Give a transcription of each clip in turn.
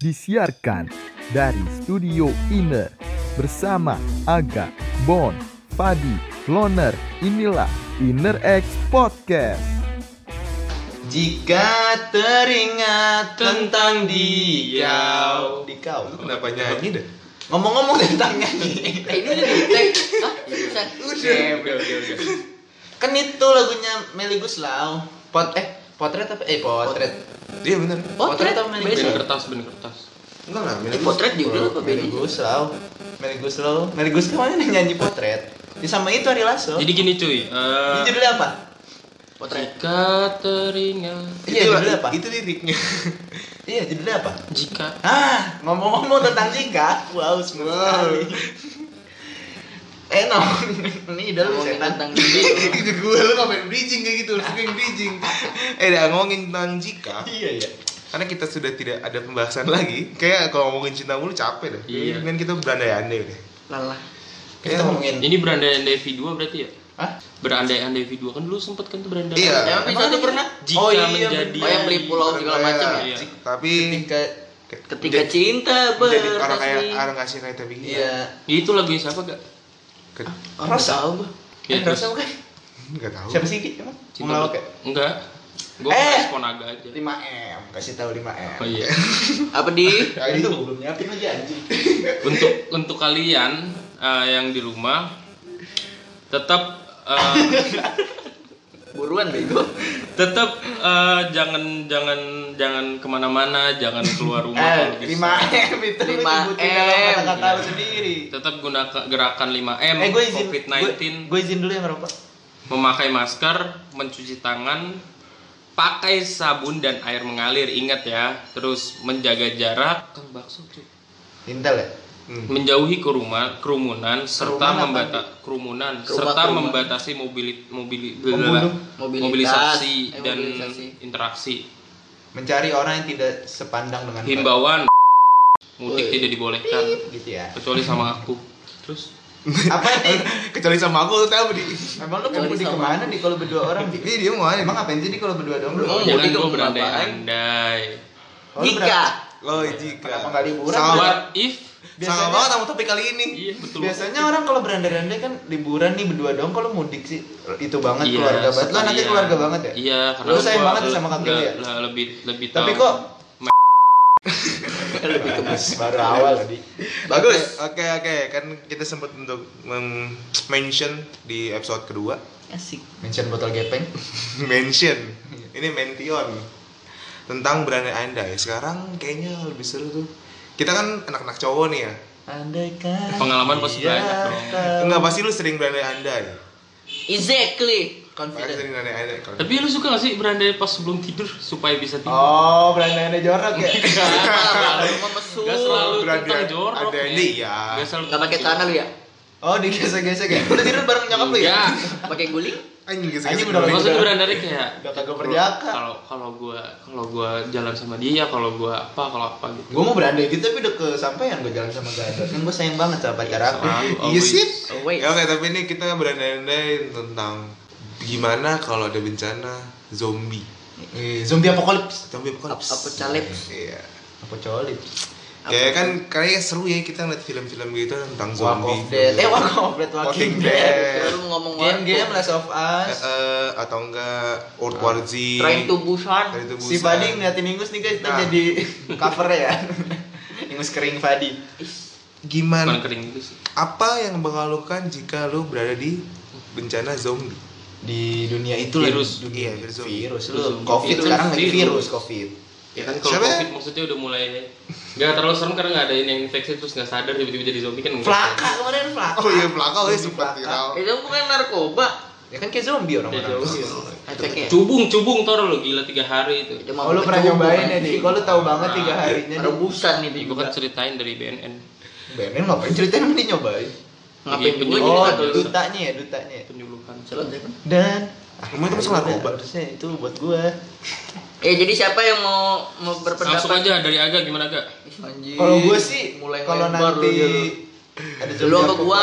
disiarkan dari Studio Inner bersama Aga, Bon, Fadi, Loner. Inilah Inner X Podcast. Jika teringat tentang dia Dikau Kenapa nyanyi deh? Ngomong-ngomong tentang nyanyi Eh, ini udah di tag. Hah? Udah udah Kan itu lagunya Meli Guslau Pot eh potret apa? Eh potret Iya bener Potret apa Meli beda. Guslau? kertas bener kertas Enggak lah Ini potret judul apa Meli? Guslau Meli Guslau Meli Guslau mana nyanyi potret Di sama itu Ari Lasso jadi gini cuy Ini eh judulnya apa? Potret. jika teringat Iya Itu- judulnya apa? Itu liriknya Iya judulnya apa? jika Ah, ngomong-ngomong tentang Jika, wow, smooth Wow. sekali. Eh, no, ini dah lu Ngomongin setan. tentang dia. Gitu gue lu ngapain bridging kayak gitu Lu suka yang bridging Eh dah ngomongin tentang jika Iya, iya. Karena kita sudah tidak ada pembahasan lagi Kayak kalau ngomongin cinta mulu capek dah Iya. Kan kita berandai-andai deh Lalah. Kita ngomongin ini berandai-andai V2 berarti ya Hah? berandai-andai V2 kan dulu sempet kan tuh berandai Iya. Yang episode lu pernah? jika Oh, iya, menjadi Oh yang beli pulau segala macam ya. Iya. Tapi ketika Ketika cinta Jadi orang kayak orang kasih kayak tapi iya itu lagunya siapa gak Ke- Rosa. tahu gua. Ya, Eh, Rosa bukan? Nggak tahu Siapa sih Ki? Emang? Cinta ya? enggak gue Eh. respon agak aja 5M, kasih tahu 5M. oh iya Apa di? Ya, itu belum nyiapin aja anjing. untuk untuk kalian eh, yang di rumah tetap eh, Buruan bego. tetap eh, jangan jangan jangan ke mana-mana jangan keluar rumah Eh, kalau bisa. 5M itu lu 5M. nyebutin dalam kata-kata lu sendiri. tetap gunakan gerakan 5M Eh, gue izin. COVID-19 Gue izin dulu ya ngerokok. memakai masker mencuci tangan pakai sabun dan air mengalir ingat ya terus menjaga jarak kan bakso cuy Intel ya? Hmm. menjauhi kerumunan kerumunan serta Kerumunan apa, membata kerumunan Kerumah, serta kerumah. membatasi mobilit mobili. Mobilitas. mobilisasi Eh, dan mobilisasi. interaksi Mencari orang yang tidak sepandang dengan himbauan mudik Woi. tidak dibolehkan gitu ya. kecuali sama aku terus Apa nih? Kecuali sama aku lu tahu di Emang lu mau mudik ke mana nih kalau berdua orang? Di? Ini dia mau Emang ngapain sih nih kalau berdua doang? Lu mau mudik gue mau berandai-andai Oh, Jika berapa- Oh jika Kenapa nggak liburan? What if sama Biasanya- banget sama topik kali ini iya betul Biasanya orang kalau berandai-andai kan liburan nih berdua doang kalau mudik sih itu banget Iya, keluarga banget. Lo anaknya iya. keluarga banget ya? Iya, karena Lu sayang banget sama kakek ya? lah, lebih lebih Tapi kok lebih ke baru awal tadi. Bagus. Oke oke kan kita sempat untuk mention di episode kedua asik. Mention botol gepeng. mention ini mention tentang berandai-andai. Sekarang kayaknya lebih seru tuh. Kita kan anak-anak cowok nih ya. Andaikan Pengalaman pasti dia banyak dong. Enggak pasti lu sering berandai-andai. Exactly. Pasti Confident. sering Tapi lu suka gak sih berandai pas sebelum tidur supaya bisa tidur? Oh, berandai-andai jorok ya? Mesum. Gak selalu berandai- tentang jorok ada ya. ini, iya. Gak selalu Nggak pakai celana lu ya? Oh, digesek-gesek ya? Udah tidur bareng nyokap lu ya? Ya. Pakai guling? Anjing Anjing gesek-gesek udah. Maksudnya berandai kayak Udah kagak berjaka. kalau kalau gua kalau gua jalan sama dia, kalau gua apa, kalau apa gitu. Gue mau berandai gitu tapi udah kesampaian gue jalan sama Gadot. Kan gue sayang banget sama pacar aku. Iya sih. Oh, wait. Ya oke, tapi ini kita berandai-andai tentang gimana kalau ada bencana zombie. Eh, zombie apokalips. Zombie apocalypse. Apokalips. Iya. Apa colip? Ya kan kayaknya seru ya kita ngeliat film-film gitu tentang Walk zombie. of Dead. Eh, Walk of Dead, Walking Walking Dead. Baru ngomong Game-game Last of Eh, Us. eh, atau enggak World War Z. Trying to Busan. Si. Fadi ngeliatin Ingus nih guys, kita Nah. jadi cover ya. Ingus kering Fadi. Gimana? kering gitu sih. Apa yang mengalukan jika lu berada di bencana zombie? Di dunia itu Virus. Iya, virus. virus. Lu Virus. Covid Virus. sekarang lagi Virus. virus Covid. Ya kan kalau Siapa? covid maksudnya udah mulai Gak terlalu serem karena gak ada ini yang infeksi terus gak sadar tiba-tiba jadi zombie kan enggak. Flaka kemarin Flaka. Oh iya, ya Zombie sempat Flaka. viral. Itu bukan narkoba. Ya kan kayak zombie Ya, orang-orang. Efeknya. Cubung, cubung tau lo gila tiga hari itu. Itu Oh lu pernah nyobain ya, anjing. Di? Kalau lu tahu banget tiga Nah, harinya. Di. Rebusan itu Gue kan ceritain dari BNN. Bener ngapain ceritain sama dia nyobain? Ngapain Iya, gue penjual. jadi Oh, dutanya ya, dutanya. ya. Penyuluhan. Zek. Dan Emang itu masuk narkoba? Harusnya itu buat gua. Eh jadi siapa yang mau mau berpendapat? Langsung aja dari Aga gimana Aga? Kalau gua sih mulai kalau nanti ada Lu apa gua?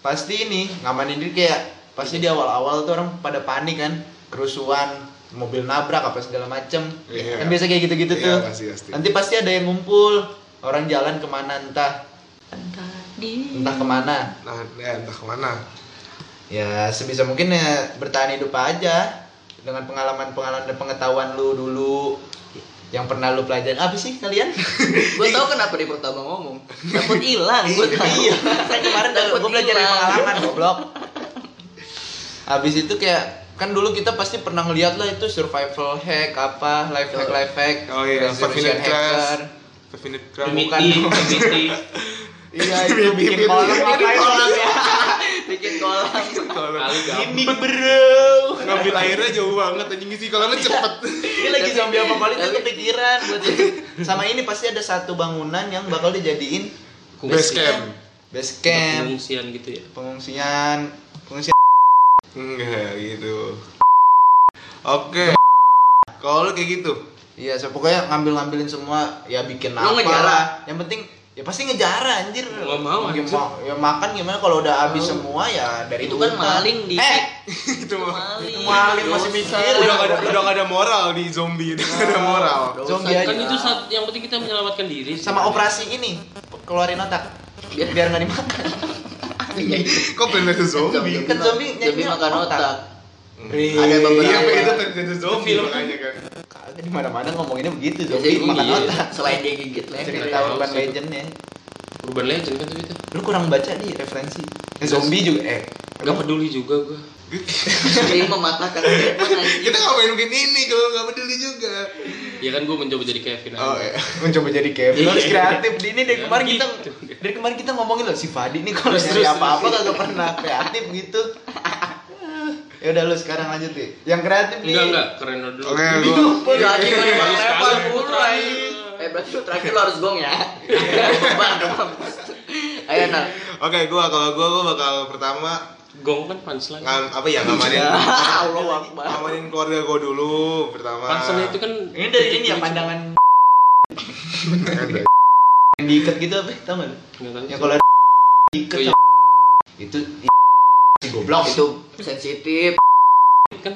pasti ini ngamanin diri kayak pasti di awal-awal tuh orang pada panik kan kerusuhan mobil nabrak apa segala macem Iya. kan biasa kayak gitu-gitu Iya, tuh pasti, pasti. nanti pasti ada yang ngumpul orang jalan ke mana entah Entah di entah ke mana Nah, ya, entah ke mana. ya sebisa mungkin ya bertahan hidup aja dengan pengalaman-pengalaman dan pengetahuan lu dulu yang pernah lu pelajari apa sih kalian Gue tau kenapa dia pertama ngomong. Takut hilang, gue tau. iya kan kemarin Takut gue belajar dari hilang. pengalaman goblok habis itu kayak kan dulu kita pasti pernah ngeliat lah itu survival hack apa life hack life hack Oh iya, resolution 5 minute class. hacker. 5 minute class. primitif primitif iya itu bikin kolam ngapain kolam ya Bikin kolam. gampang bro Ngambil airnya jauh banget anjing isi kolamnya cepet. ini lagi zombie apocalypse Tapi- kepikiran buat sama ini pasti ada satu bangunan yang bakal dijadiin Base camp. base camp. Pengungsian gitu ya? Pengungsian. Pengungsian. Enggak gitu. Oke. Kalau kayak gitu, iya so, pokoknya ngambil ngambilin semua ya bikin apa lah. Yang penting ya pasti ngejara anjir Nggak mau, Ya, anjir. ma- ya makan gimana kalau udah habis semua ya dari Itu kan maling di eh itu mah maling. maling masih mikir. udah gak ada udah gak ada moral di zombie udah gak ada moral. Dosa. zombie aja kan itu saat yang penting kita menyelamatkan diri sama operasi ini keluarin otak Biar- biar nggak dimakan Kok pengen ada zombie? Kan zombie Zombie nyarinya makan otak. otak. Wih. Ada beberapa. Iya, itu pengen ada zombie makanya kan. Di mana-mana ngomonginnya begitu Biasanya zombie gue makan iya. otak Selain dia gigit leher. cerita Iya, urban iya. legend ya urban legend kan tuh itu lu kurang baca di referensi eh, zombie juga eh nggak peduli juga gua Dia mematahkan. Kita ngapain mungkin ini kalau nggak peduli juga. ya kan gua mencoba jadi Kevin aja Oh iya. mencoba jadi Kevin lu harus kreatif di ini dari Ya, kemarin kita gitu. dari kemarin kita ngomongin loh si Fadi nih kalau Terus, nyari apa-apa kagak pernah kreatif gitu ya udah lu sekarang lanjut deh yang kreatif nih enggak enggak keren dulu Oke, Ini gua Iya, lagi iya, lempar anjing. Eh berarti lu terakhir lu harus gong ya. Bang, bang. Ayo Nal. Oke, gua kalau gua gua bakal pertama gong kan punchline ngam, apa ya ngamanin Allah Akbar. ngamanin keluarga gua dulu pertama. punchline itu kan ini dari ini ya pandangan Ada. yang diikat gitu apa tau gak lu nggak tahu ya kalau ada diikat Oh, iya. itu goblok itu Itu sensitif. kan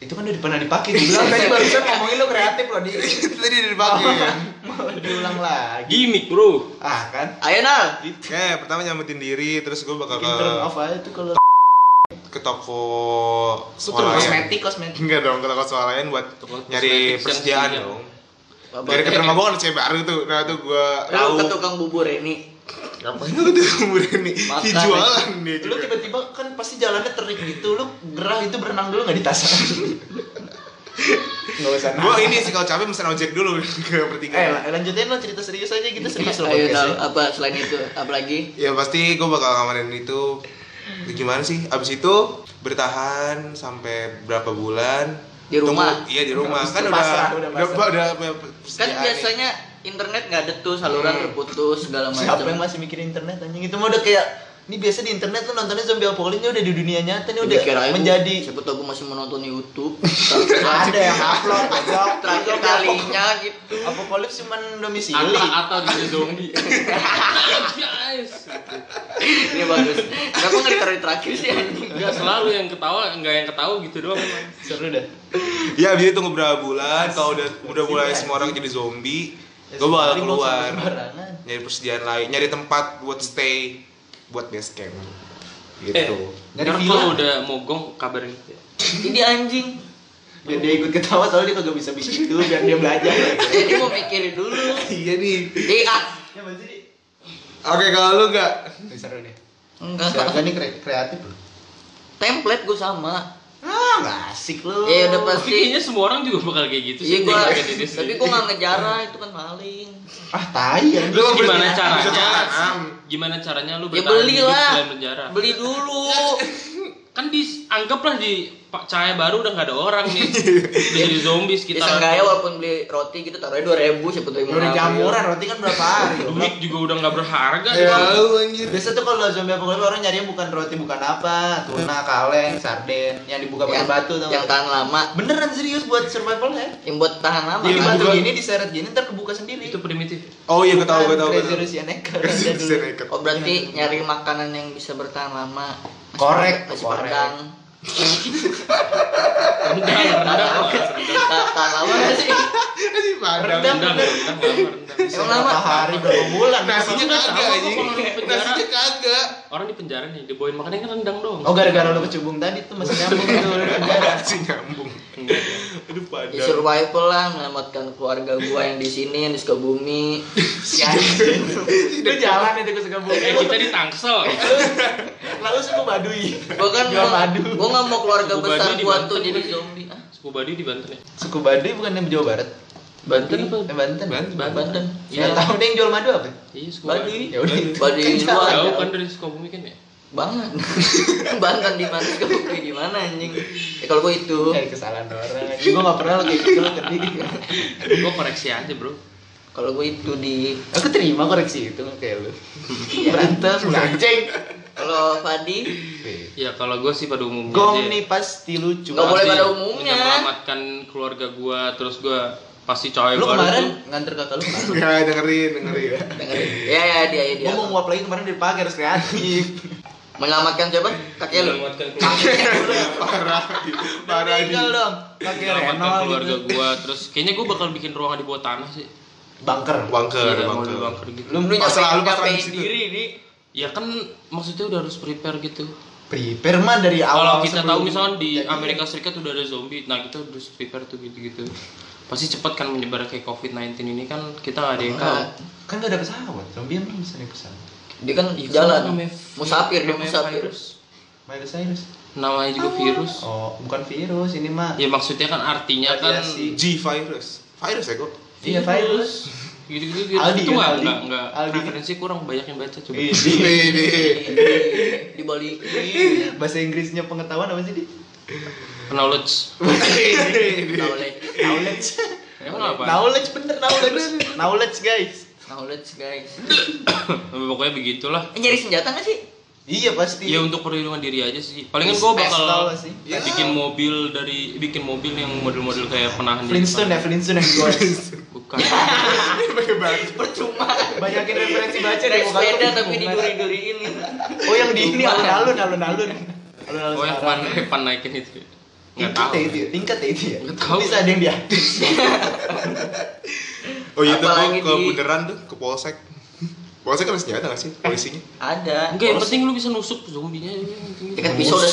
itu kan udah pernah dipakai gue bilang tadi barusan ngomongin lo kreatif loh di Itu tadi udah dipakai kan. malah diulang lagi gimmick bro ah kan Ayo Nal. Oke, pertama nyamatin diri, terus gua bakal bikin turn ke, off aja tuh kalau ke toko swalayan. kosmetik kosmetik Enggak dong, ke toko swalayan buat Toko nyari persediaan dong. Dari ke rumah gua kan ada cewek baru tuh. Nah, tuh gua Lu tahu. ke tukang bubur ini. Ngapain lu tuh kemudian nih? Makan. Dijualan dia lu juga. tiba-tiba kan pasti jalannya terik gitu lu gerah itu berenang dulu nggak di tas nggak usah Gua ini sih kalau capek mesen ojek dulu ke eh pertigaan. la- lanjutin lo cerita serius aja gitu serius lo Ayo Nal. podcastnya. Apa selain itu? Apa lagi? Ya pasti gue bakal ngamarin itu gimana sih? Abis itu bertahan sampai berapa bulan? Di rumah? Tunggu- iya di rumah. Kan udah pasrah, udah udah Kan nih. Internet nggak ada tuh saluran Hmm. terputus segala macam. siapa yang masih mikirin internet anjing itu mah udah kayak ini biasa di internet lu nontonnya zombie apocalypse udah di dunia nyata nih udah Bu. menjadi siapa tahu gue masih menonton YouTube. ada yang upload goblok. Terakhir kalinya gitu. apocalypse cuman domisili Ata Ata di zombie guys Ini bagus. Kenapa nggak ditaruh di terakhir sih anjing? nggak selalu yang ketawa nggak yang ketawa gitu doang seru dah Ya itu tunggu berapa bulan? Kalau udah udah mulai semua orang jadi zombie, Ya, gue bakal keluar nyari persediaan lain, nyari tempat buat stay, buat base camp. Gitu. Eh, Dari villa. kalau udah mogong kabarin Jadi anjing. biar dia ikut ketawa soalnya dia kagak bisa bikin itu biar dia belajar Jadi mau mikirin dulu. iya nih. Ah. ya masih di Oke kalau lu nggak seru deh Enggak. siapa nih kre- kreatif loh Template gue sama. Nggak asik lu Ya udah Tapi pasti. kayaknya semua orang juga bakal kayak gitu Iya sih gua, tapi gua nggak ngejarah itu kan maling. ah tai ya Lu gimana caranya? Gimana caranya lu Ya bertahan beli lah. Beli dulu. Kan dianggaplah di Pak Cahaya baru udah nggak ada orang nih. Udah jadi zombie Ya sekitar. seenggaknya walaupun beli roti gitu taruhnya dua ribu siapa tuh yang udah jamuran roti kan berapa hari. Duit juga udah nggak berharga. Ya lu anjir. biasa tuh kalau zombie apocalypse orang nyarinya bukan roti bukan apa tuna kaleng sarden yang dibuka pakai batu tau yang tahan lama beneran serius buat survival ya yang buat tahan lama di Iya, kan? batu gini diseret gini ntar kebuka sendiri Itu primitif. Oh iya gue tahu gue tahu. gue Crazy. Russian Hacker Crazy ada dulu. Russian Hacker. oh berarti nyari makanan yang bisa bertahan lama Korek, korek. Rendang, rendang. lama sih? Padang. Rendang, rendang, lama, rendang. Lama? Hari berapa bulan? Nasinya kagak anjing. Nasinya kagak. Orang di penjara nih, dibawain makannya kan rendang dong. Oh gara-gara lu kecubung tadi tuh masih nyambung tuh penjara. Nasi nyambung. Enggak. Aduh Ya padang. survival lah menyelamatkan keluarga gua yang di sini yang di Sukabumi. Anjing. Lu jalan itu ke Sukabumi. Eh, kita di Tangsel. Lalu suku Baduy. Gua kan mau, madu. gua nggak mau keluarga Suku besar gua tuh jadi zombie. Ah, Suku Baduy di Banten ya? Suku Baduy bukan yang Jawa Barat. Banten apa? Eh Banten. Banten. Banten. Iya. tahu deh yang jual madu apa? Iya, suku Baduy. Ya udah. Baduy luar. Jauh kan dari Sukabumi kan ya? Banget. Banten di mana Sukabumi di mana anjing? Ya kalau gua itu. Eh kesalahan orang. Gua enggak pernah lo kayak gitu kedih. Gua koreksi aja, Bro. Kalau gua itu di Aku terima koreksi itu kayak lu. Berantem, anjing. kalau Fadi Ya kalau gue sih pada umumnya Gong aja. nih pasti lucu. Nggak boleh pada umumnya. Menyelamatkan keluarga gua, terus gua pasti cowok Lu kemarin tuh. nganter kakak lu? Ya dengerin, dengerin. dengerin. Ya ya dia ya dia. Gua mau nguap lagi kemarin di harus kreatif. Menyelamatkan siapa? Kakek lu. Menyelamatkan keluarga, Parah. Parah. Tinggal dong. Kakek Reno keluarga gitu. gua, terus kayaknya gua bakal bikin ruangan di bawah tanah sih. Bunker. Bunker, Iya, bunker. bunker gitu. Lu Lu Pas selalu pas nyapain lagi situ. diri nih. Ya kan maksudnya udah harus prepare gitu. prepare mah dari Kalau awal. kita sebelum tahu misalnya di Amerika Serikat udah ada zombie, nah kita harus prepare tuh gitu-gitu. Pasti cepat kan menyebar kayak COVID-19 ini kan kita nggak ada yang tahu. Kan gak ada pesawat. Zombie emang bisa naik pesawat. Dia kan Iya, jalan. namanya- Musafir dia musafir. virus. Cyrus. Namanya juga virus. Oh, bukan virus ini mah. Ya maksudnya kan artinya kan. G virus. Virus ya kok. Iya virus. gitu-gitu gitu. Aldi itu kan, nggak Aldi. nggak nggak Aldi. referensi kurang banyak yang baca coba. Ini Ini. Di balik bahasa Inggrisnya pengetahuan apa sih di? Knowledge. knowledge. Knowledge. Emang apa? Knowledge bener knowledge. Knowledge guys. Knowledge guys. Pokoknya begitulah. Eh, nyari senjata nggak sih? Iya pasti. Ya untuk perlindungan diri aja sih. Palingan gua bakal bikin mobil dari bikin mobil yang model-model kayak penahan Flintstone ya. Flintstone yang gue Bukan. Pakai baju. Percuma. banyakin referensi baca lu sepeda tapi diduri-duriin. Oh yang di ini alun-alun alun-alun. Oh yang pan pan naikin itu. ya? Nggak Tingkat tahu. ya itu ya, tingkat ya itu ya. Nggak tahu. Bisa ada yang di atas. Oh iya tuh ke di- bundaran tuh ke polsek. Polsek kan ada senjata gak sih polisinya? Ada. Enggak, yang penting lu bisa nusuk zombinya. yang penting. Dekat pisau udah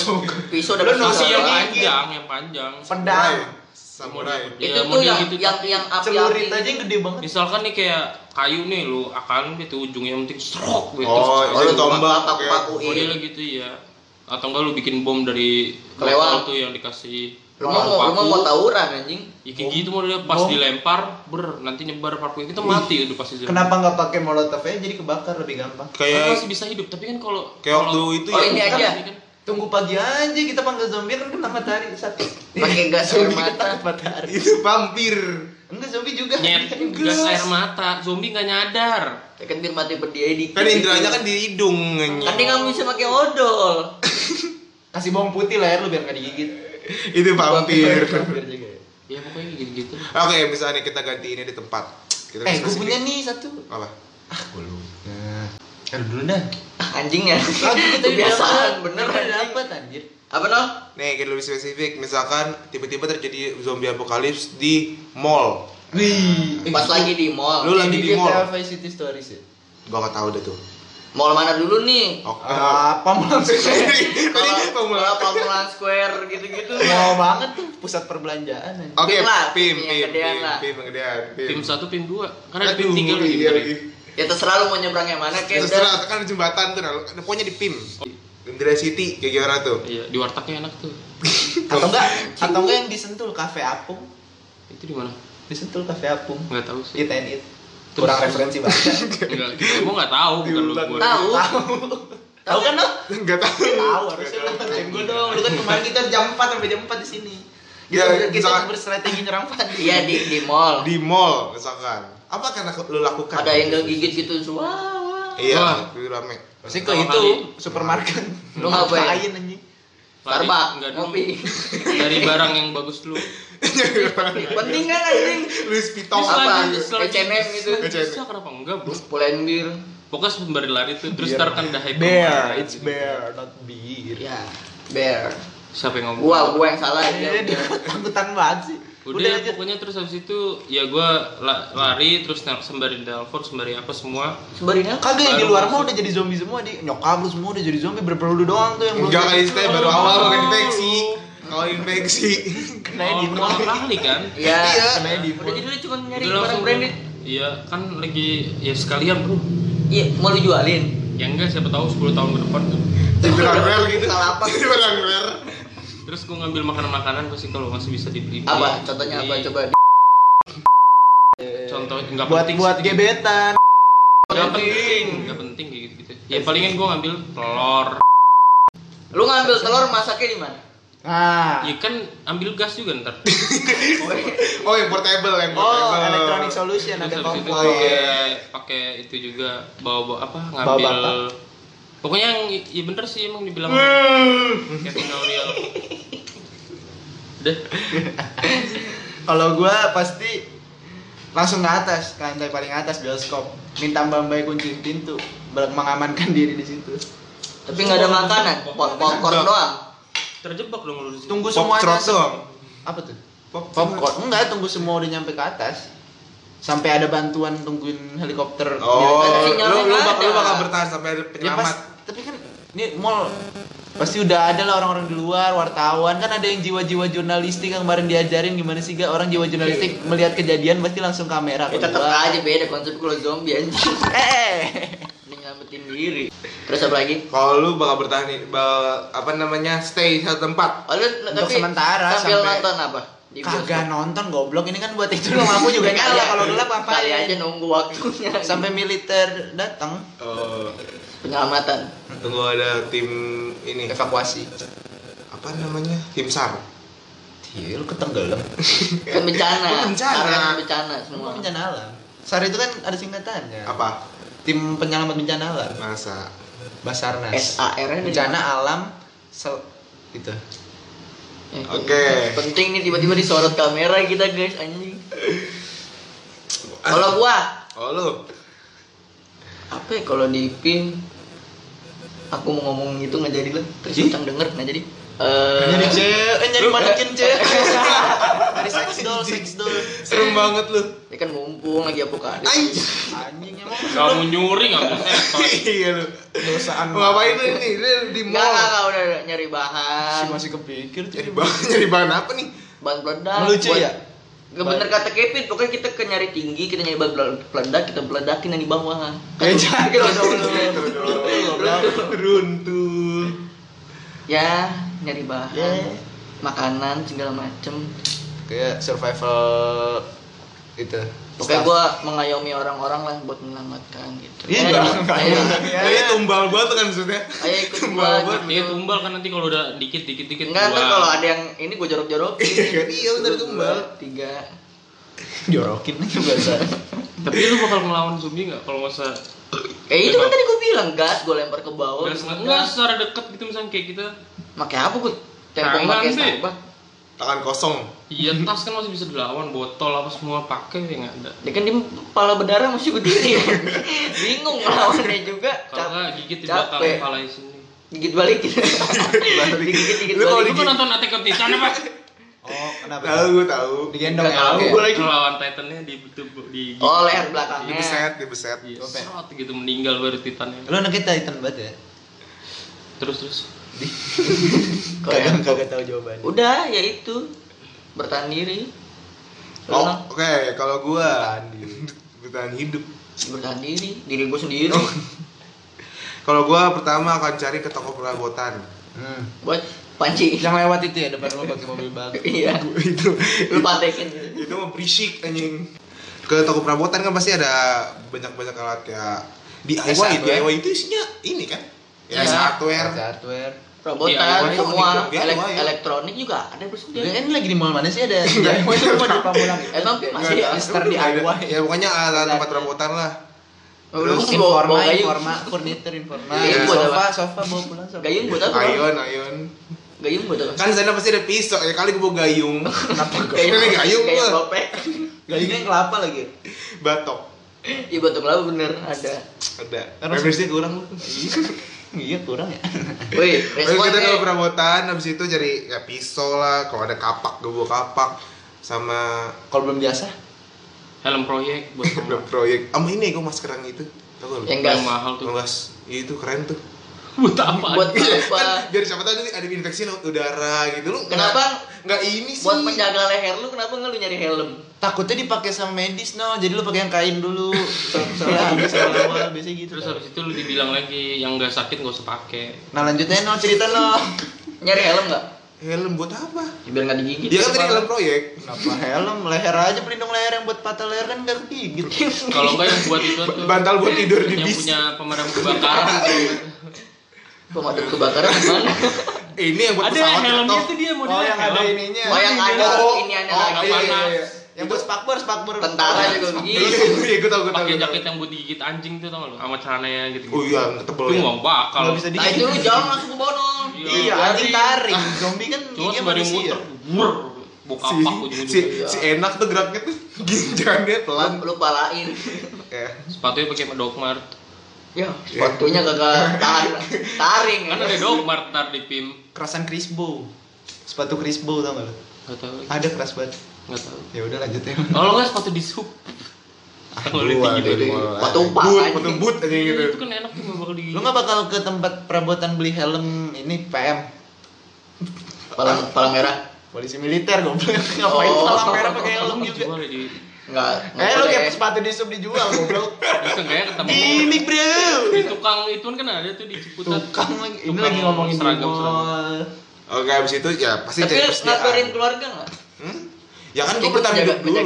pisau udah Lu pisau. Masih yang Iya. panjang, yang panjang. Pedang. Samurai. Ya, Itu tuh yang gitu. yang yang Celurit api-api. aja yang gede banget. Misalkan nih kayak kayu nih lu akalin gitu ujungnya yang penting stroke gitu. Oh, Oh, itu lu tombak. pakuin. Modelnya gitu ya. Atau enggak lu bikin bom dari Kelewat. tuh yang dikasih Lu mau lu mau tawuran anjing. Ya kayak gitu modelnya pas Bom. dilempar, ber nanti nyebar paku kita mati udah pasti. Kenapa nggak pakai molotov aja jadi kebakar lebih gampang? Kan Kayak masih bisa hidup, tapi kan kalau kayak kalau- waktu itu Oh, ya. ini aja. Kan Tunggu pagi aja kita panggil zombie kan kena matahari sakit. Pakai gas air mata. matahari. Itu vampir. Enggak zombie juga. nyet gas air mata, zombie nggak nyadar. Ya kan biar mati berdiri dikit. Kan indranya kan di hidung Kan dia nggak bisa pakai odol. Kasih bawang putih leher lu biar nggak digigit. Itu vampir. Vampir juga ya. Ya pokoknya gitu-gitu. Oke, misalnya kita ganti ini di tempat. Kita Eh, gue punya nih satu. apa? Ah, gue lupa. Aduh dulu dah. Anjing ya. Kita Kebiasaan bener anjing. Dapat anjir. Apa no? Nih, kita lebih spesifik. Misalkan tiba-tiba terjadi zombie apokalips di mall. Wih. Pas lagi di mall. Lu lagi di mall. Vice City Stories ya? Gua nggak tahu deh tuh. Mall mana dulu nih? Oke. Apa mau langsung Kalau Tadi pemula. kalau Pamulang Square gitu-gitu. Mau banget tuh pusat perbelanjaan. Oke, Pim lah, pim, pim pim, gedean pim, pim, gedean, pim. Tim satu, tim dua. Karena ada tim tiga lagi. iya, ya. lagi. Ya terserah lu mau nyebrang yang mana kayak. Terserah, kan jembatan tuh, nah, ada pokoknya di PIM. Indra City, kayak gimana tuh? Iya, di wartegnya enak tuh. Atau enggak? Atau enggak yang disentul kafe Apung? Itu di mana? Disentul kafe Apung. Nggak tahu sih. And it. Kurang referensi banget. Enggak, gua nggak tahu bukan lu gua. Tahu. Tahu kan lo? Enggak tahu. Tahu harusnya lu ngatain gue dong. Lu kan kemarin kita jam 4 sampai jam 4 di sini. Kita, Ya, kita misalkan- berstrategi nyerang Fandi. Iya di di mall. Di mall, misalkan. Apa akan aku- lu lakukan? Ada yang gigit gitu semua. Iya, Wah. itu rame. Pasti ke itu supermarket. Lu ngapain? ngapain anjing? Starbucks, enggak dulu. ngopi. Dari barang yang bagus dulu. Penting kan anjing? Louis Vuitton. Apa? H&M gitu. Bisa kenapa enggak, Bro? Pull&Bear. Pokoknya sembari lari tuh terus ntar kan dah hype Bear, it's bear, not beer. Ya, bear. siapa yang ngomong Gua, gua yang salah dia. dia angkutan banget sih. Udah, Udah aja. pokoknya terus habis itu ya gua la- lari terus sembari telepon sembari apa semua Sebenarnya Kagak yang di luar mah udah jadi zombie semua di nyokap lu semua udah jadi zombie berapa lu doang tuh yang belum Enggak kali kita baru awal kan infeksi. Kalau infeksi. Kena oh, di pertama kali kan Iya. Kena di Udah jadi lu cuma nyari barang branded. iya kan lagi ya sekalian bro Iya, mau lu jualin. ya enggak siapa tahu 10 tahun ke depan kan Jadi rare gitu. Salah apa? Jadi rare. Terus gua ngambil makanan-makanan pasti kalau masih bisa dibeli Apa? Contohnya apa? Coba. contoh nggak buat penting buat gebetan. nggak penting nggak penting gitu gitu ya palingan gua ngambil telur Lu ngambil telur masaknya di mana? Nah. ya kan ambil gas juga ntar Oh, yang portable, yang Oh, portable. electronic solution ada habis itu kompor. pakai itu juga bawa bawa apa ngambil. Pokoknya yang ya bener sih emang dibilang Kevin Auriel udah Kalau gua pasti langsung ke atas, ke lantai paling atas bioskop. Minta Mbak Mbak kunciin pintu, mengamankan diri di situ. Tapi nggak ada makanan, pop popcorn doang. terjebak dong lu di situ Tunggu Pop semuanya. trot doang. Apa tuh? Pop Popcorn. Enggak, tunggu semua udah nyampe ke atas. Sampai ada bantuan tungguin helikopter. Oh, Ada lu, sinyalnya lu, nggak bak- lu bakal bertahan sampai Ya penyelamat. pas, tapi kan ini mall pasti udah ada lah orang-orang di luar wartawan kan ada yang jiwa-jiwa jurnalistik yang kemarin diajarin gimana sih gak orang jiwa jurnalistik melihat kejadian pasti langsung kamera Ya tetap aja beda konsep kalau zombie anjing. eh Ini nyelamatin diri. Terus apa lagi? Kalau lu bakal bertahan nih, bal- apa namanya? Stay satu tempat. Oh, lu, Untuk tapi sementara sambil sampai- nonton apa? Kagak nonton goblok ini kan buat itu lampu juga nyala kalau gelap Kali aja ngapain nunggu waktunya. sampai militer datang Oh, penyelamatan. tunggu ada tim ini evakuasi apa namanya? Tim SAR. Iya, lu ketenggelam. Kan bencana. Bencana. Karena bencana Semua bencana alam. SAR itu kan ada singkatannya. Apa? Tim penyelamat bencana alam. Masa Basarnas. SAR Bencana alam sel itu. Eh, Oke. Penting nih tiba-tiba disorot kamera kita guys anjing. Kalau gua Oh lu. apa ya kalau di pin aku mau ngomong gitu nggak jadi lah terus Ih. Ucang denger nggak jadi eh Nyari cewek, eh nyari Lu- manekin cewek. Dari sex doll, sex doll. Serem banget lu. ya kan mumpung lagi apokalipsis Anjing. Anjing emang kamu nyuri nggak mau iya lu. dosaan. Mau ngapain lu nih? Lu di Enggak, enggak, mall. enggak, udah, udah nyari bahan Si masih kepikir tuh. Nyari bahan, nyari bahan apa nih? bahan peledak Melucu buat- ya? Gak bener kata Kevin, pokoknya kita ke nyari tinggi, kita nyari bahan peledak, kita peledakin yang di bawah Ya jangan Gitu. Runtuh. Ya, nyari bahan Ya. Makanan, segala macem Kayak survival itu. Pokoknya gua mengayomi orang-orang lah buat menyelamatkan gitu Iya, enggak, enggak, ayo, enggak. Lu ya tumbal banget kan maksudnya. ayo ikut Tumbal gua banget. Iya tumbal kan nanti kalau udah dikit dikit dikit Enggak, ntar dua. kalau ada yang ini gua jorok-jorokin Iya kan? Iya, Dua, tumbal. Tiga Jorokin aja bahasa. tapi lu bakal ngelawan zombie nggak kalau masa Eh itu kan tadi gua bilang gas, gua lempar ke bawah nggak sengaja nggak secara dekat gitu misalnya kayak kita Pakai apa gua? Tempo Tangan, pakai. Starbucks Tangan kosong. iya tas kan masih bisa dilawan botol apa semua pakai ya nggak ada Dia kan di kepala berdarah masih berdiri Bingung ngelawannya juga kalau gigit di belakang kepala sini Gigit balikin Digigit gigit Lu kalau balik lu kan nonton Attack on Titan apa Oh, kenapa? Tahu gue tahu. Digendong ya? tahu. Gue lagi. ngelawan Titannya di di, di Oh leher belakangnya Dibeset, dibeset. Iya, gitu meninggal baru Titannya Lu anak kita Titan banget ya? terus terus Kagak kagak tahu jawabannya. Udah ya itu Bertahan diri Oh, oke. Kalau gua bertahan hidup. Bertahan diri Diri gue sendiri Oh. Kalau gua pertama akan cari ke toko perabotan. Hmm. Buat panci Yang lewat itu ya depan lu pakai mobil bak. Iya itu Lu pantekin itu mah berisik anjing. Ke toko perabotan kan pasti ada banyak-banyak alat ya DIY, hardware. DIY itu isinya ini kan. Ya, Ya. hardware. Hardware. Perabotan DIY, semua DIY, elek- ya. elektronik juga ada bos Dia kan lagi di mall mana sih ada? DIY itu mau di Pamulang. Emang masih Mister ada. DIY. Ya pokoknya alat tempat perabotan lah. Terus Terus informa, gayung informa, furniture, informa. Sofa, sofa bawa pulang sofa. Gayung buat apa? Ayon, ayon. Gayung buat apa? Kan sana pasti ada pisau, ya kali gue bawa gayung. Kenapa Ini gayung Gayung topeng Gayungnya kelapa lagi. Batok. Iya batuk kelapa bener ada Ada. Referensinya kurang lu. Iya kurang ya Wih, Terus respon kita nih. kalau perabotan habis itu cari ya pisau lah, kalau ada kapak gue bawa kapak sama kalau belum biasa helm proyek buat belum proyek. Sama ini gue masker yang itu. Tahu gak lu? Yang gas. mahal tuh Ngegas. Iya, Itu keren tuh. Buat apa Buat apa? Kan biar siapa tahu nih ada infeksi udara gitu lu. Kenapa? Nggak ini sih. Buat menjaga leher lu kenapa nggak lu nyari helm? takutnya dipakai sama medis no jadi lu pakai yang kain dulu So- soalnya habis awal biasanya gitu terus habis itu lu dibilang lagi yang nggak sakit nggak usah pakai nah lanjutnya no cerita no Nyari helm nggak? Helm buat apa? Ya, biar nggak digigit. Dia kan tadi helm proyek. kenapa helm leher aja pelindung leher yang buat patah leher kan nggak kegigit kalau enggak yang buat itu tuh Bantal buat tidur di yang bis. punya pemadam kebakaran. Pemadam kebakaran gimana? Ini yang buat ada pesawat helmnya jatuh. itu dia oh modelnya yang ada ininya Oh yang ada Oh, ini aneh oh, lagi. iya, iya, iya. yang buat spakbor spakbor Tentara juga begitu. Iya, gue tau, gue tau. pakai jaket yang buat digigit anjing tuh tau gak lu sama celananya gitu Oh iya, tebel itu ya. mau bakal nggak bisa Nah itu digigit jangan langsung ke bono. iya anjing taring zombie kan cuma giginya manusia muter wur bau Si, kapak si, si enak tuh geraknya tuh ginjangannya pelan. Lu, lu palain. Ya. sepatunya pakai dogmart Ya, sepatunya kagak tahan taring. kan ada dogmart ntar di pim. Kerasan Crisbo sepatu Crisbo tau gak lu? Nggak tahu. Ada keras banget. Nggak tahu. Ya udah lanjut ya. Kalau nggak sepatu di sub kalau Gua tinggi dari. Sepatu apa, sepatu boot aja gitu. itu kan enak tuh nggak bakal digigit lu nggak bakal ke tempat perabotan beli helm ini PM Palang palang merah. polisi militer goblok. Ngapain Oh. palang merah pakai helm juga? di Enggak. eh lu kayak sepatu di sub dijual goblok itu enggak ya ketemu ini bro di tukang itu kan ada tuh di Ciputat tukang lagi ini lagi ngomongin seragam, mall Oke, habis itu ya pasti Tapi ngabarin keluarga enggak? Hmm? Ya kan gue bertahan hidup dulu.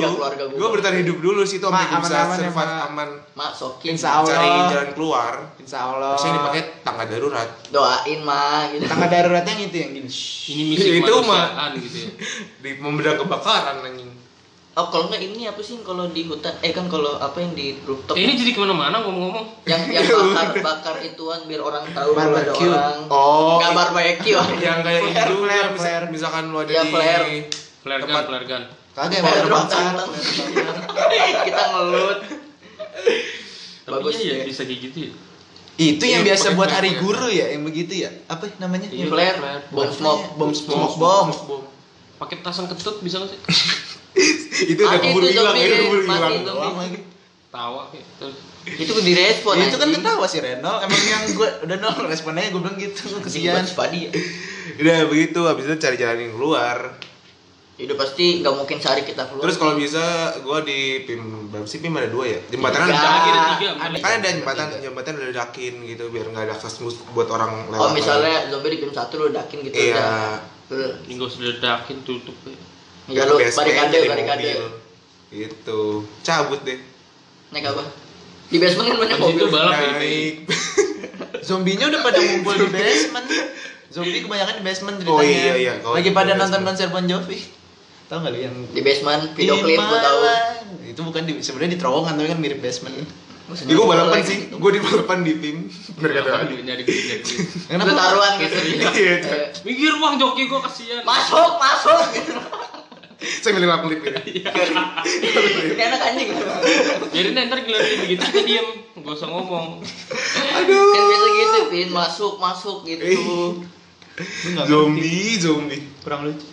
Gue bertahan hidup dulu sih Ma, sampai gue bisa aman-aman ya, survive Ma. aman. Mak sokin. Insya Allah. Cari jalan keluar. insya Allah Terus yang dipakai tangga darurat. Doain mah gitu. tangga darurat yang itu yang gini ini misi Itu mah. kemanusiaan gitu ya Di membedang kebakaran anjing. Oh kalau enggak ini apa sih kalau di hutan? Eh kan kalau apa yang di rooftop? Ini jadi ke mana-mana ngomong-ngomong. Yang yang bakar bakar ituan biar orang tahu ada orang. Oh, nggak barbecue. Yang kayak Flare, itu flare, ya, flare. misalkan lu ada Ya, di flare. flare gun flare gun. Kagak mau drum, bakar. Kita ngelut. Tapi Bagus ya ya. bisa kayak gitu ya. Itu yang Iya, biasa buat hari guru ya yang begitu ya? Apa namanya? Iya, flare. bom smoke. bom smoke. bom. Pakai tasan ketut bisa nggak sih itu udah keburu hilang, zombie, itu keburu hilang. lagi tawa terus itu direspon Ya, itu kan ketawa sih Reno emang yang gue udah nol responnya gue bilang gitu kesian Spadi ya. Udah begitu, habis itu cari jalan yang keluar. Itu pasti nggak mungkin sehari kita keluar. Terus kalau bisa gua di PIM berapa sih PIM ada dua ya? Jembatan ada tiga kan ada jembatan jembatan udah dakin gitu biar nggak ada akses buat orang lewat. oh misalnya zombie di PIM satu lu dakin gitu Iya. Udah. Lu- minggu sudah dakin tutup ya Biar lu barikade barikade. mobil. Gitu. Cabut deh. Naik apa? Di basement kan banyak Habis itu mobil. balap ya Naik. zombinya udah pada ngumpul di basement zombie kebanyakan di basement ceritanya Oh, iya, iya. Kalau lagi pada basement. nonton konser Bon Jovi tau nggak lu yang Di basement video klip gua tahu. Itu bukan di sebenarnya di terowongan tapi kan mirip basement Ih, gua balapan sih. Gua di balapan di PIM. Biar kata duit nyari. Lu taruhan gitu. Iya, Eh, mikir uang joki gue kasihan Masuk, masuk gitu. Saya milih lap ini. Ini enak anjing. jadi ntar giliran begitu kita diem gak usah ngomong Aduh. Kan biasa gitu, Pin, masuk, masuk gitu. Ngerti. Zombie, zombie. kurang lucu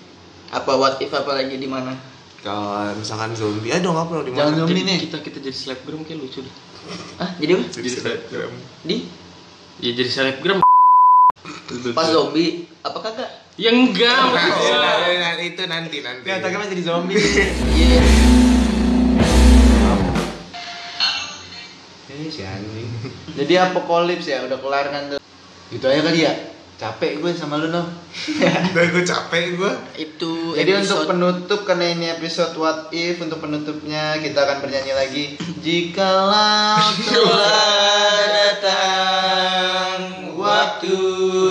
Apa what if apa lagi di mana? Kalau misalkan zombie, aduh nggak pernah di Jangan mana? zombie Jadi nih. kita kita jadi selebgram kayak lucu deh Ah, jadi apa? Jadi selebgram. Di ya jadi selebgram pas zombie apa kagak? ya enggak Nah, maksudnya nah, nah, itu nanti nanti. ya tak jadi zombie Iya. ini si anjing jadi apokalips ya udah kelar kan tuh gitu aja kali ya capek gue sama lu no Udah gue capek gue. Itu Jadi untuk episode penutup karena ini episode What If untuk penutupnya kita akan bernyanyi lagi Jikalau telah datang waktu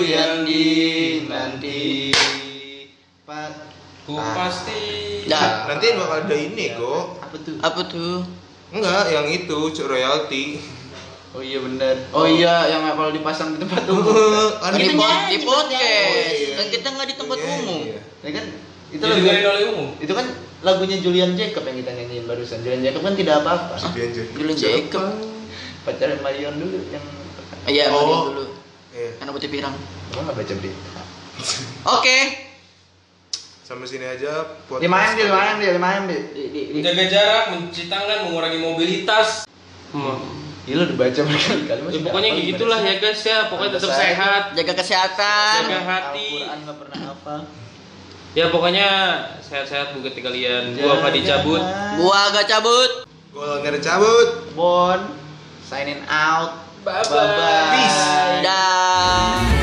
yang dinanti Pak ku pasti Dah. Nanti bakal ada ini kok. apa tuh? apa tuh? Enggak, yang itu cuk royalty. Oh iya benar. Oh iya yang kalau dipasang di tempat umum. Kan Di, itu pod, di podcast. Oh, iya. Dan kita nggak di tempat Iya, umum. iya. Ya kan itu jadi lagu oleh umum itu kan lagunya Julian Jacob yang kita nyanyiin barusan. Julian Jacob kan tidak apa-apa. Aja. Dulu Jacob. Pacaran Marion dulu yang Iya, Oh. Mario dulu. Iya. Karena putih pirang. Gua nggak baca berita. Oke. Sampai sini aja podcast Lima m dia, lima m dia, lima m dia. Di, di, di. Menjaga jarak, mencuci tangan, mengurangi mobilitas. Hmm. Iya lu udah baca berkali-kali. Ya, pokoknya kayak gitulah ya guys ya, pokoknya tetap sehat. Jaga kesehatan. Jaga hati. Al-Quran pernah apa. Ya pokoknya sehat-sehat bukti kalian. Gua Fadi cabut. Gua agak cabut. Gue nggak cabut Bon, signing out. Bye Bye-bye. Peace.